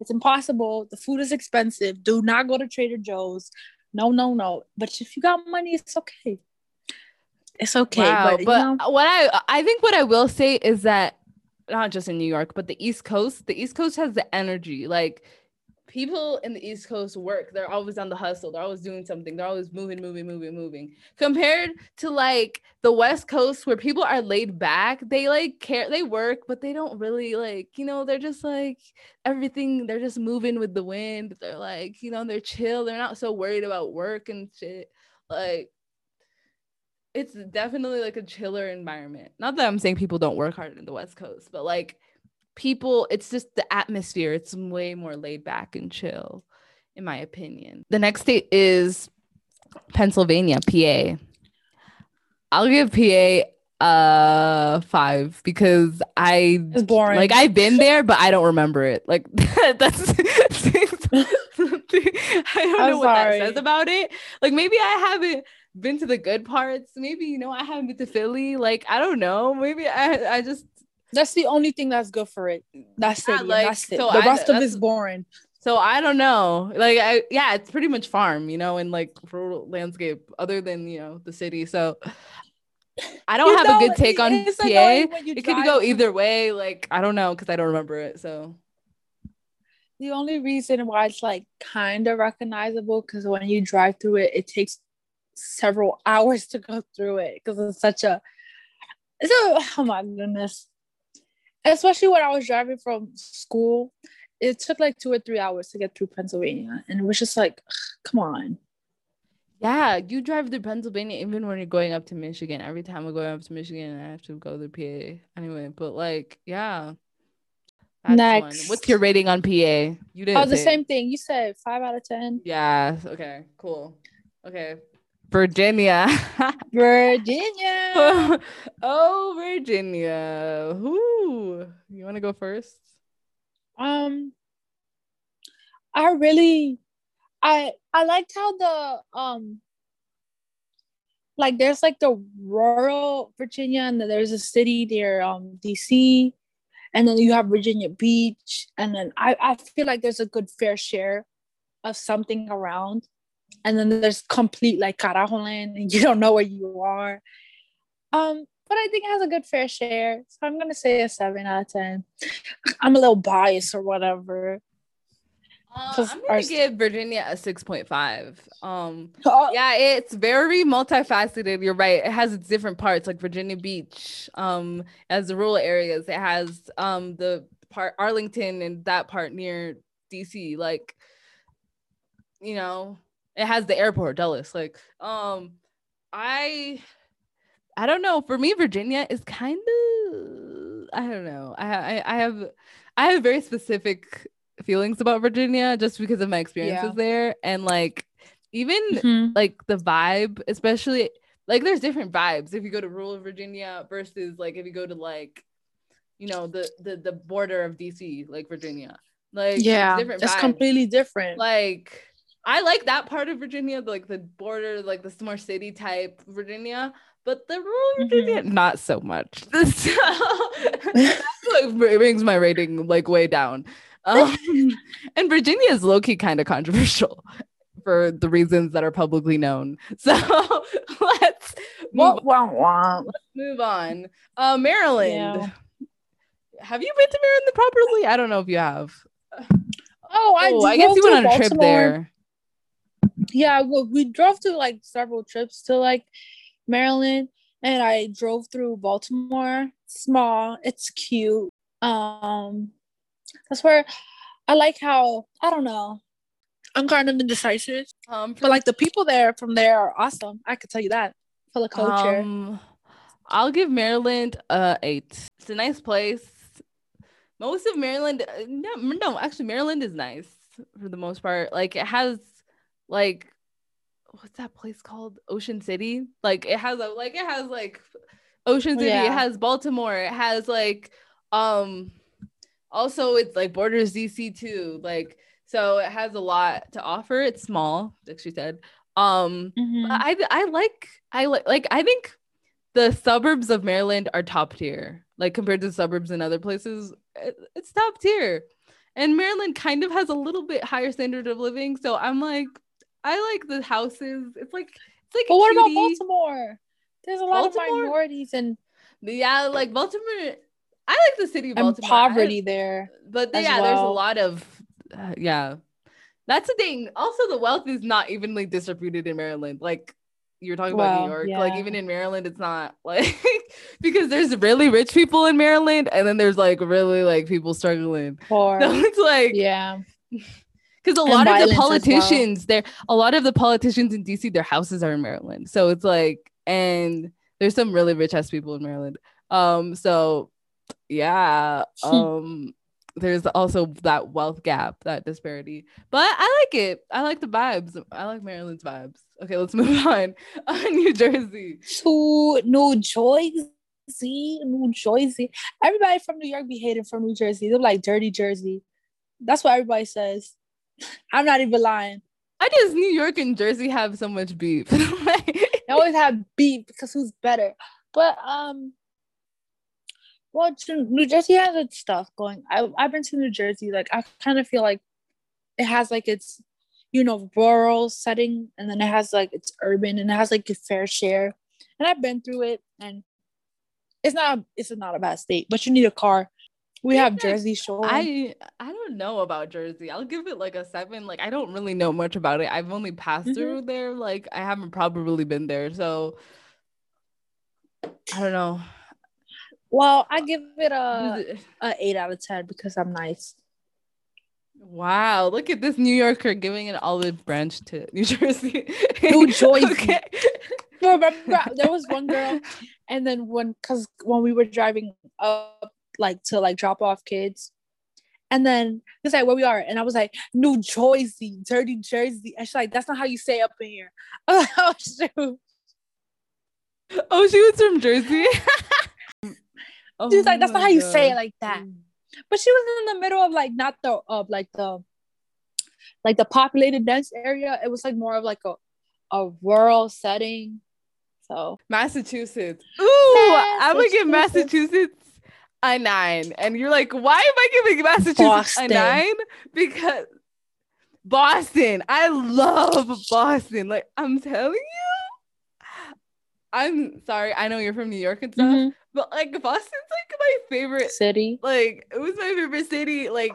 It's impossible. The food is expensive. Do not go to Trader Joe's. No, no, no. But if you got money, it's okay. It's okay. wow. but, you know, what I I think what I will say is that not just in New York, but the East Coast, the East Coast has the energy. Like people in the East Coast work, they're always on the hustle, they're always doing something, they're always moving, moving, moving, moving. Compared to like the West Coast where people are laid back, they like care, they work, but they don't really like, you know, they're just like everything, they're just moving with the wind. They're like, you know, they're chill, they're not so worried about work and shit. Like it's definitely like a chiller environment. Not that I'm saying people don't work hard in the West Coast, but like people, it's just the atmosphere. It's way more laid back and chill, in my opinion. The next state is Pennsylvania, PA. I'll give PA uh five because I it's boring. like I've been there, but I don't remember it. Like that's I don't I'm know what sorry. that says about it. Like maybe I haven't been to the good parts. Maybe you know I haven't been to Philly. Like I don't know. Maybe I I just That's the only thing that's good for it. That's Yeah, it. like, that's it. so the I- rest of it's boring. so I don't know. Like I yeah, it's pretty much farm, you know, and like rural landscape other than you know the city. So I don't You have know, a good take on PA. annoying when you It could go either way. Like I don't know because I don't remember it. So The only reason why it's like kind of recognizable because when you drive through it, it takes several hours to go through it because it's such a. A oh my goodness, especially when I was driving from school, it took like two or three hours to get through Pennsylvania, and it was just like, come on. yeah, you drive to Pennsylvania even when you're going up to Michigan. Every time I'm going up to Michigan, I have to go to PA anyway. But like, yeah. That's one. Next. What's your rating on PA? You didn't. Oh, the same thing. You said five out of ten. Yeah. Okay. Cool. Okay. Virginia. Virginia. oh, Virginia. Who? You want to go first? Um, I really, I I liked how the um, like there's like the rural Virginia, and then there's a city near um DC, and then you have Virginia Beach, and then I I feel like there's a good fair share of something around and then there's complete like carajo land and you don't know where you are um but i think it has a good fair share so i'm gonna say a 7 out of 10 i'm a little biased or whatever uh, I'm gonna give Virginia a 6.5. Um, oh. yeah, it's very multifaceted. You're right. It has its different parts, like Virginia Beach, um, as the rural areas. It has um the part Arlington and that part near DC. Like, you know, it has the airport, Dulles. Like, um, I, I don't know. For me, Virginia is kind of, I don't know. I, I, I have, I have very specific feelings about Virginia just because of my experiences yeah. there, and like, even mm-hmm. like the vibe, especially like there's different vibes if you go to rural Virginia versus like if you go to like, you know, the the the border of DC, like Virginia. Like yeah, it's, it's completely different. Like I like that part of Virginia, like the border, like the smart city type Virginia, but the rural Virginia, mm-hmm. not so much. So that's what brings my rating like way down. Um, and Virginia is low key kind of controversial for the reasons that are publicly known. So let's move, wah, Let's move on. Uh, Maryland. Yeah. Have you been to Maryland properly? I don't know if you have. Oh, I, oh, I guess you went on a Baltimore. trip there yeah well, we drove to like several trips to like maryland and i drove through baltimore. Small. It's cute. Um that's where i like how i don't know i'm kind of indecisive. Um but like the people there from there are awesome. I could tell you that for the culture. Um, i'll give maryland a eight. It's a nice place. Most of maryland uh, no, no actually maryland is nice for the most part. Like it has like what's that place called? Ocean City. Like it has a like it has like Ocean City. Yeah. It has Baltimore. It has like um also it's like borders DC too. Like so it has a lot to offer. It's small, like she said. Um mm-hmm. I I like I like like I think the suburbs of Maryland are top tier. Like compared to suburbs in other places, it, it's top tier. And Maryland kind of has a little bit higher standard of living. So I'm like, I like the houses. It's like it's like. But what about Baltimore? There's a lot Baltimore? of minorities and. Yeah, like Baltimore. I like the city of Baltimore. And poverty there. But yeah, well. there's a lot of uh, yeah. That's the thing. Also, the wealth is not evenly distributed in Maryland. Like you're talking well, about New York. Yeah. Like even in Maryland, it's not like because there's really rich people in Maryland, and then there's like really like people struggling. Poor. So it's like yeah because a lot of the politicians well. there a lot of the politicians in dc their houses are in maryland. So it's like and there's some really rich ass people in maryland. Um so yeah um there's also that wealth gap that disparity. But i like it. I like the vibes. I like maryland's vibes. Okay let's move on. Uh, new jersey. To new jersey new jersey. Everybody from new york be hating from new jersey. They're like dirty jersey. That's what everybody says I'm not even lying. I just New York and Jersey have so much beef. they always have beef because who's better. But um, well, New Jersey has its stuff going. I I've been to New Jersey. Like I kind of feel like it has like its you know rural setting, and then it has like it's urban, and it has like a fair share. And I've been through it, and it's not it's not a bad state, but you need a car we have Jersey Shore. I I don't know about Jersey. I'll give it like a seven. Like I don't really know much about it. I've only passed mm-hmm. through there. Like I haven't probably been there. So I don't know. Well, I give it a, a eight out of ten because I'm nice. Wow, look at this New Yorker giving an olive branch to New Jersey. New Jersey. okay. Remember, there was one girl, and then when because when we were driving up like to like drop off kids And then it's like where we are, and I was like New Jersey, dirty Jersey. And she's like, that's not how you say up in here. oh shoot. Oh, she was from Jersey. oh, She's like, that's not how you say it like that. But she was in the middle of like not the of like the like the populated dense area. It was like more of like a a rural setting. So Massachusetts. Ooh, I would give Massachusetts a nine. And you're like, why am I giving Massachusetts Boston. a nine? Because Boston. I love Boston. Like I'm telling you. I'm sorry. I know you're from New York and stuff, mm-hmm. but like Boston's like my favorite city. Like it was my favorite city. Like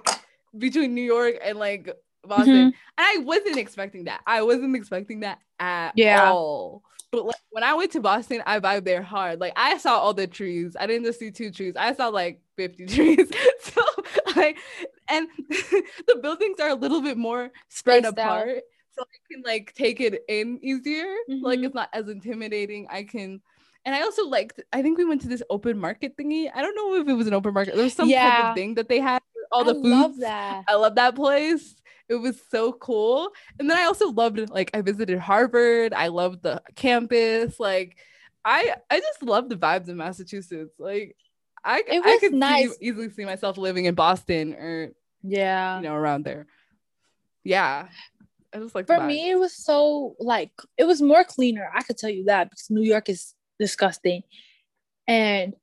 between New York and like Boston. Mm-hmm. And I wasn't expecting that. I wasn't expecting that at yeah. all. But like when I went to Boston, I vibed there hard. Like I saw all the trees. I didn't just see two trees. I saw like 50 trees. so like and the buildings are a little bit more spread Spaced apart. Out. So I can like take it in easier. Mm-hmm. Like it's not as intimidating. I can and I also liked I think we went to this open market thingy. I don't know if it was an open market. There was some yeah. type of thing that they had all the I foods. Love that. I love that place. It was so cool. And then I also loved like I visited Harvard. I loved the campus. Like I I just love the vibes in Massachusetts. Like I it I could nice. see, easily see myself living in Boston or yeah, you know, around there. Yeah. I just like for me it was so like it was more cleaner. I could tell you that because New York is disgusting. And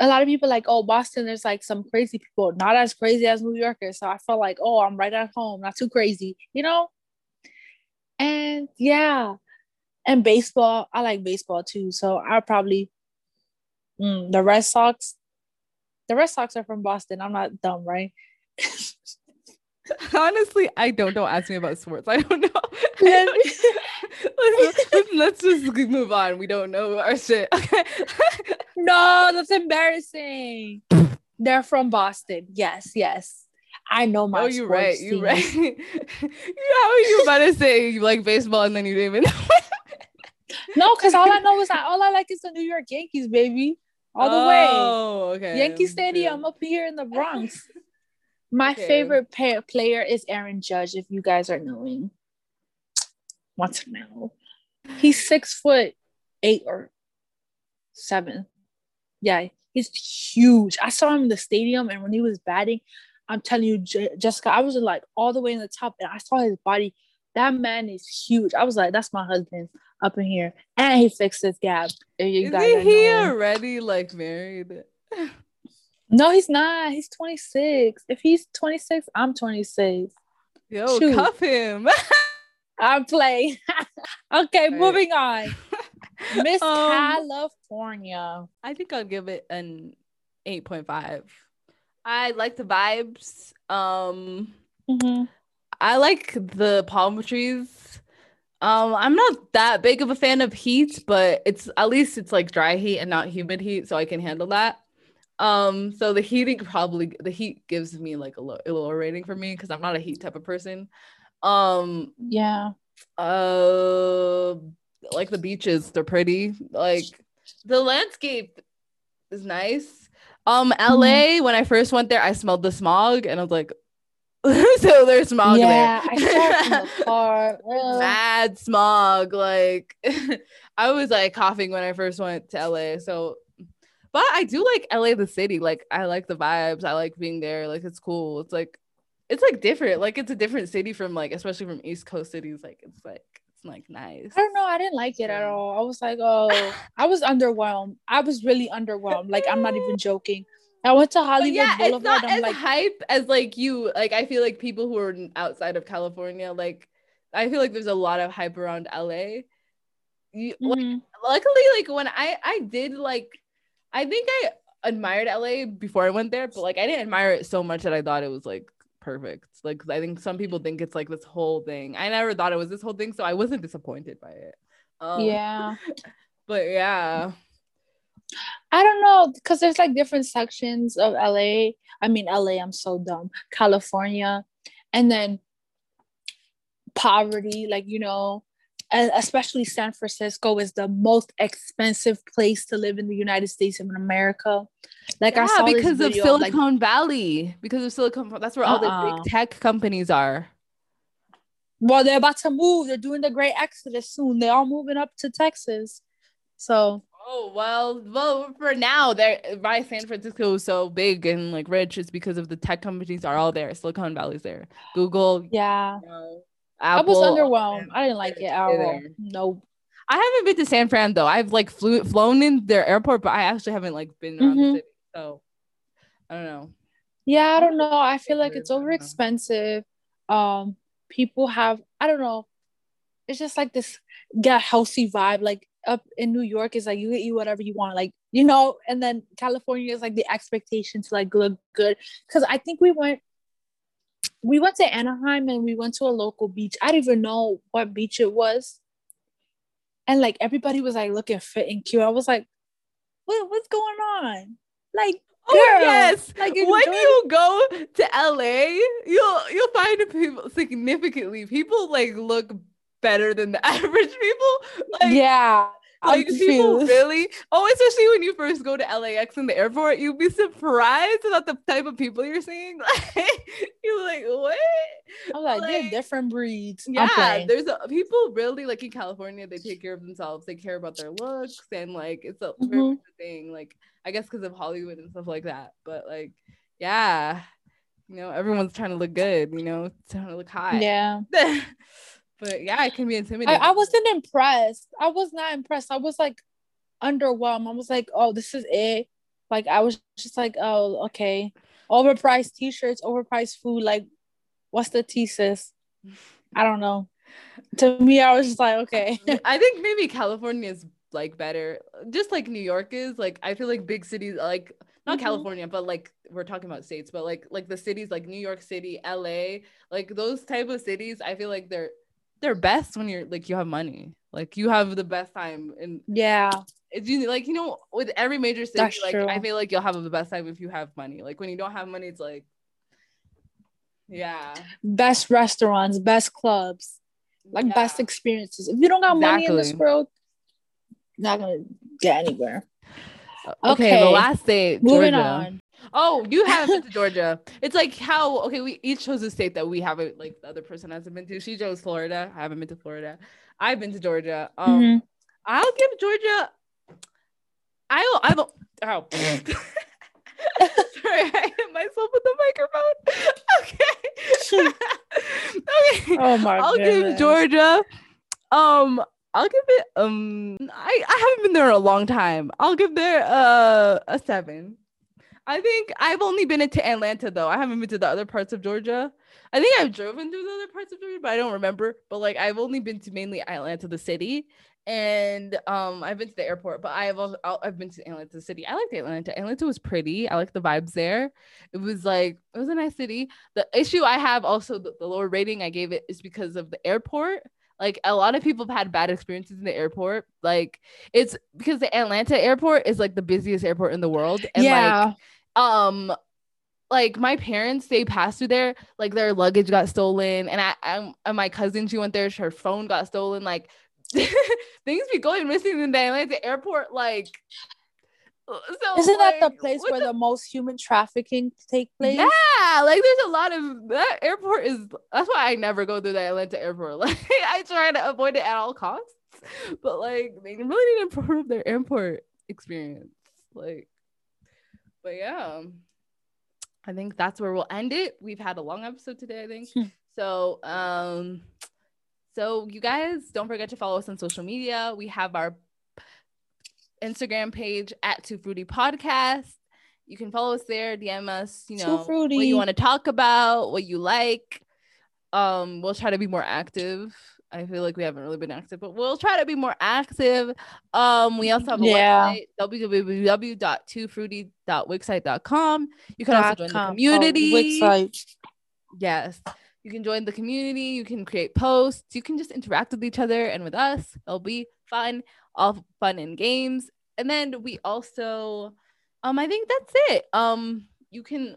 a lot of people like, oh, Boston, there's like some crazy people, not as crazy as New Yorkers. So I felt like, oh, I'm right at home, not too crazy, you know? And yeah. And baseball, I like baseball too. So I'll probably mm, the Red Sox. The Red Sox are from Boston. I'm not dumb, right? Honestly, I don't. Don't ask me about sports. I don't know. I don't, let's, let's, just move on. We don't know our shit. Okay. no, that's embarrassing. They're from Boston. Yes, yes. I know my. Sports. Oh, you're right. Teams. You're right. How are you about to say you like baseball and then you didn't even? Know. no, because all I know is that all I like is the New York Yankees, baby. All the way. oh, way. Okay. Yankee Stadium up here in the Bronx. My okay. favorite player is Aaron Judge. If you guys are knowing, want to know, he's six foot eight or seven. Yeah, he's huge. I saw him in the stadium, and when he was batting, I'm telling you, J- Jessica, I was like all the way in the top, and I saw his body. That man is huge. I was like, that's my husband up in here, and he fixed his gap. Isn't he already like married? No, he's not. He's 26. If he's 26, I'm 26. Yo, Shoot. cuff him. I'm playing. okay, right. moving on. Miss um, California. I think I'll give it an 8.5. I like the vibes. Um mm-hmm. I like the palm trees. Um, I'm not that big of a fan of heat, but it's at least it's like dry heat and not humid heat, so I can handle that. Um, so the heating probably the heat gives me like a, low, a lower rating for me because I'm not a heat type of person. Um, yeah. Uh, like the beaches, they're pretty. Like the landscape is nice. Um, LA, mm-hmm. when I first went there, I smelled the smog and I was like, so there's smog yeah, there. I the Mad smog. Like I was like coughing when I first went to LA. So but I do like LA the city. Like I like the vibes. I like being there. Like it's cool. It's like it's like different. Like it's a different city from like especially from East Coast cities. Like it's like it's like nice. I don't know. I didn't like it at all. I was like, oh, I was underwhelmed. I was really underwhelmed. Like I'm not even joking. I went to Hollywood yeah, Boulevard. It's not I'm as like, hype as like you. Like I feel like people who are outside of California, like I feel like there's a lot of hype around LA. You, mm-hmm. like, luckily, like when I I did like I think I admired LA before I went there, but like I didn't admire it so much that I thought it was like perfect. Like, I think some people think it's like this whole thing. I never thought it was this whole thing, so I wasn't disappointed by it. Um, yeah, but yeah, I don't know because there's like different sections of LA. I mean, LA. I'm so dumb. California, and then poverty. Like you know, and especially San Francisco is the most expensive place to live in the United States of America. Like yeah, I saw because this of Silicon like, Valley. Because of Silicon that's where all the Uh-uh. big tech companies are. well, they're about to move. They're doing the great exodus soon. They're all moving up to Texas. So Oh well, well for now, there why San Francisco is so big and like rich is because of the tech companies are all there. Silicon Valley's there. Google, yeah. you know, I was Apple, underwhelmed. I didn't like it at all. there. No. I haven't been to San Fran though. I've like flew flown in their airport, but I actually haven't like been around Mhm. the city. So I don't know. Yeah, I don't know. I feel like it's I don't know. over expensive. Um, people have I don't know. It's just like this get healthy vibe. Like up in New York is like you eat whatever you want, like you know, and then California is like the expectation to like look good. Cause I think we went we went to Anaheim and we went to a local beach. I didn't even know what beach it was. And like everybody was like looking fit and cute. I was like, what what's going on? Like Oh Girl, yes. like, when you go to LA, you'll you'll find people significantly people like look better than the average people. Like yeah. Like people really oh especially when you first go to LAX in the airport you'd be surprised about the type of people you're seeing like you're like what I'm like, they're different breeds. Yeah playing. there's a, people really like in California they take care of themselves they care about their looks and like it's a very Mhm. much a thing like I guess because of Hollywood and stuff like that but like yeah you know everyone's trying to look good you know trying to look hot yeah. but yeah it can be intimidating I wasn't impressed. I was not impressed. I was like underwhelmed. I was like, oh, this is it. Like I was just like, oh, okay. Overpriced t-shirts, overpriced food. Like, what's the thesis? I don't know. To me, I was just like, okay. I think maybe California is like better, just like New York is. Like I feel like big cities, like not Mhm. California, but like we're talking about states, but like like the cities like New York City, LA, like those type of cities. I feel like they're they're best when you're like you have money, like you have the best time, and yeah. it's you like you know with every major city, That's like true. I feel like you'll have the best time if you have money. Like when you don't have money, it's like yeah, Best restaurants, best clubs, like yeah. best experiences. If you don't got money in this world, not gonna get anywhere. Okay, the last state, Moving Georgia. on. Oh, you haven't been to Georgia. It's like how okay, we each chose a state that we haven't like the other person hasn't been to. She chose Florida. I haven't been to Florida. I've been to Georgia. Um Mhm. I'll give Georgia I'll I don't ow. Sorry, I hit myself with the microphone. Okay. okay. Oh my god. I'll goodness. give Georgia. Um, I'll give it. Um, I I haven't been there in a long time. I'll give there uh, a seven. I think I've only been into Atlanta though. I haven't been to the other parts of Georgia. I think I've driven through the other parts of Georgia, but I don't remember. But like I've only been to mainly Atlanta, the city, and um I've been to the airport. But I've also I've been to Atlanta, the city. I liked Atlanta. Atlanta was pretty. I like the vibes there. It was like it was a nice city. The issue I have also the, the lower rating I gave it is because of the airport. Like a lot of people have had bad experiences in the airport. Like it's because the Atlanta airport is like the busiest airport in the world. And yeah. like um like my parents they passed through there like their luggage got stolen and I, I and my cousin she went there her phone got stolen like things be going missing in the Atlanta airport like so Isn't that the place where the most human trafficking take place? yeah, like there's a lot of that airport is that's why I never go through the Atlanta airport. Like I try to avoid it at all costs. But like they really need to improve their airport experience. Like, but yeah. I think that's where we'll end it. We've had a long episode today, I think. So um so you guys don't forget to follow us on social media. We have our Instagram page at Two Fruity Podcast. You can follow us there, DM us, you know, what you want to talk about, what you like. Um, we'll try to be more active. I feel like we haven't really been active, but we'll try to be more active. Um, we also have a Yeah. website, www.twofruity.wixsite.com. You can also join the com. Oh, community. Wixsite. Yes. You can join the community. You can create posts. You can just interact with each other and with us. It'll be fun, all fun and games. And then we also, um, I think that's it. Um, you can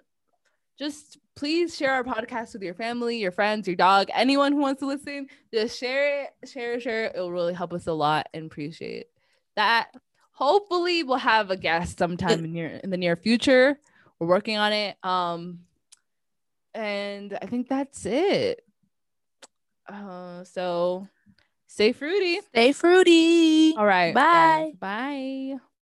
just please share our podcast with your family, your friends, your dog, anyone who wants to listen. Just share it, share, share. It will really help us a lot and appreciate that. Hopefully, we'll have a guest sometime in near in the near future. We're working on it. Um, and I think that's it. Uh, so stay fruity. Stay fruity. All right. Bye. Bye.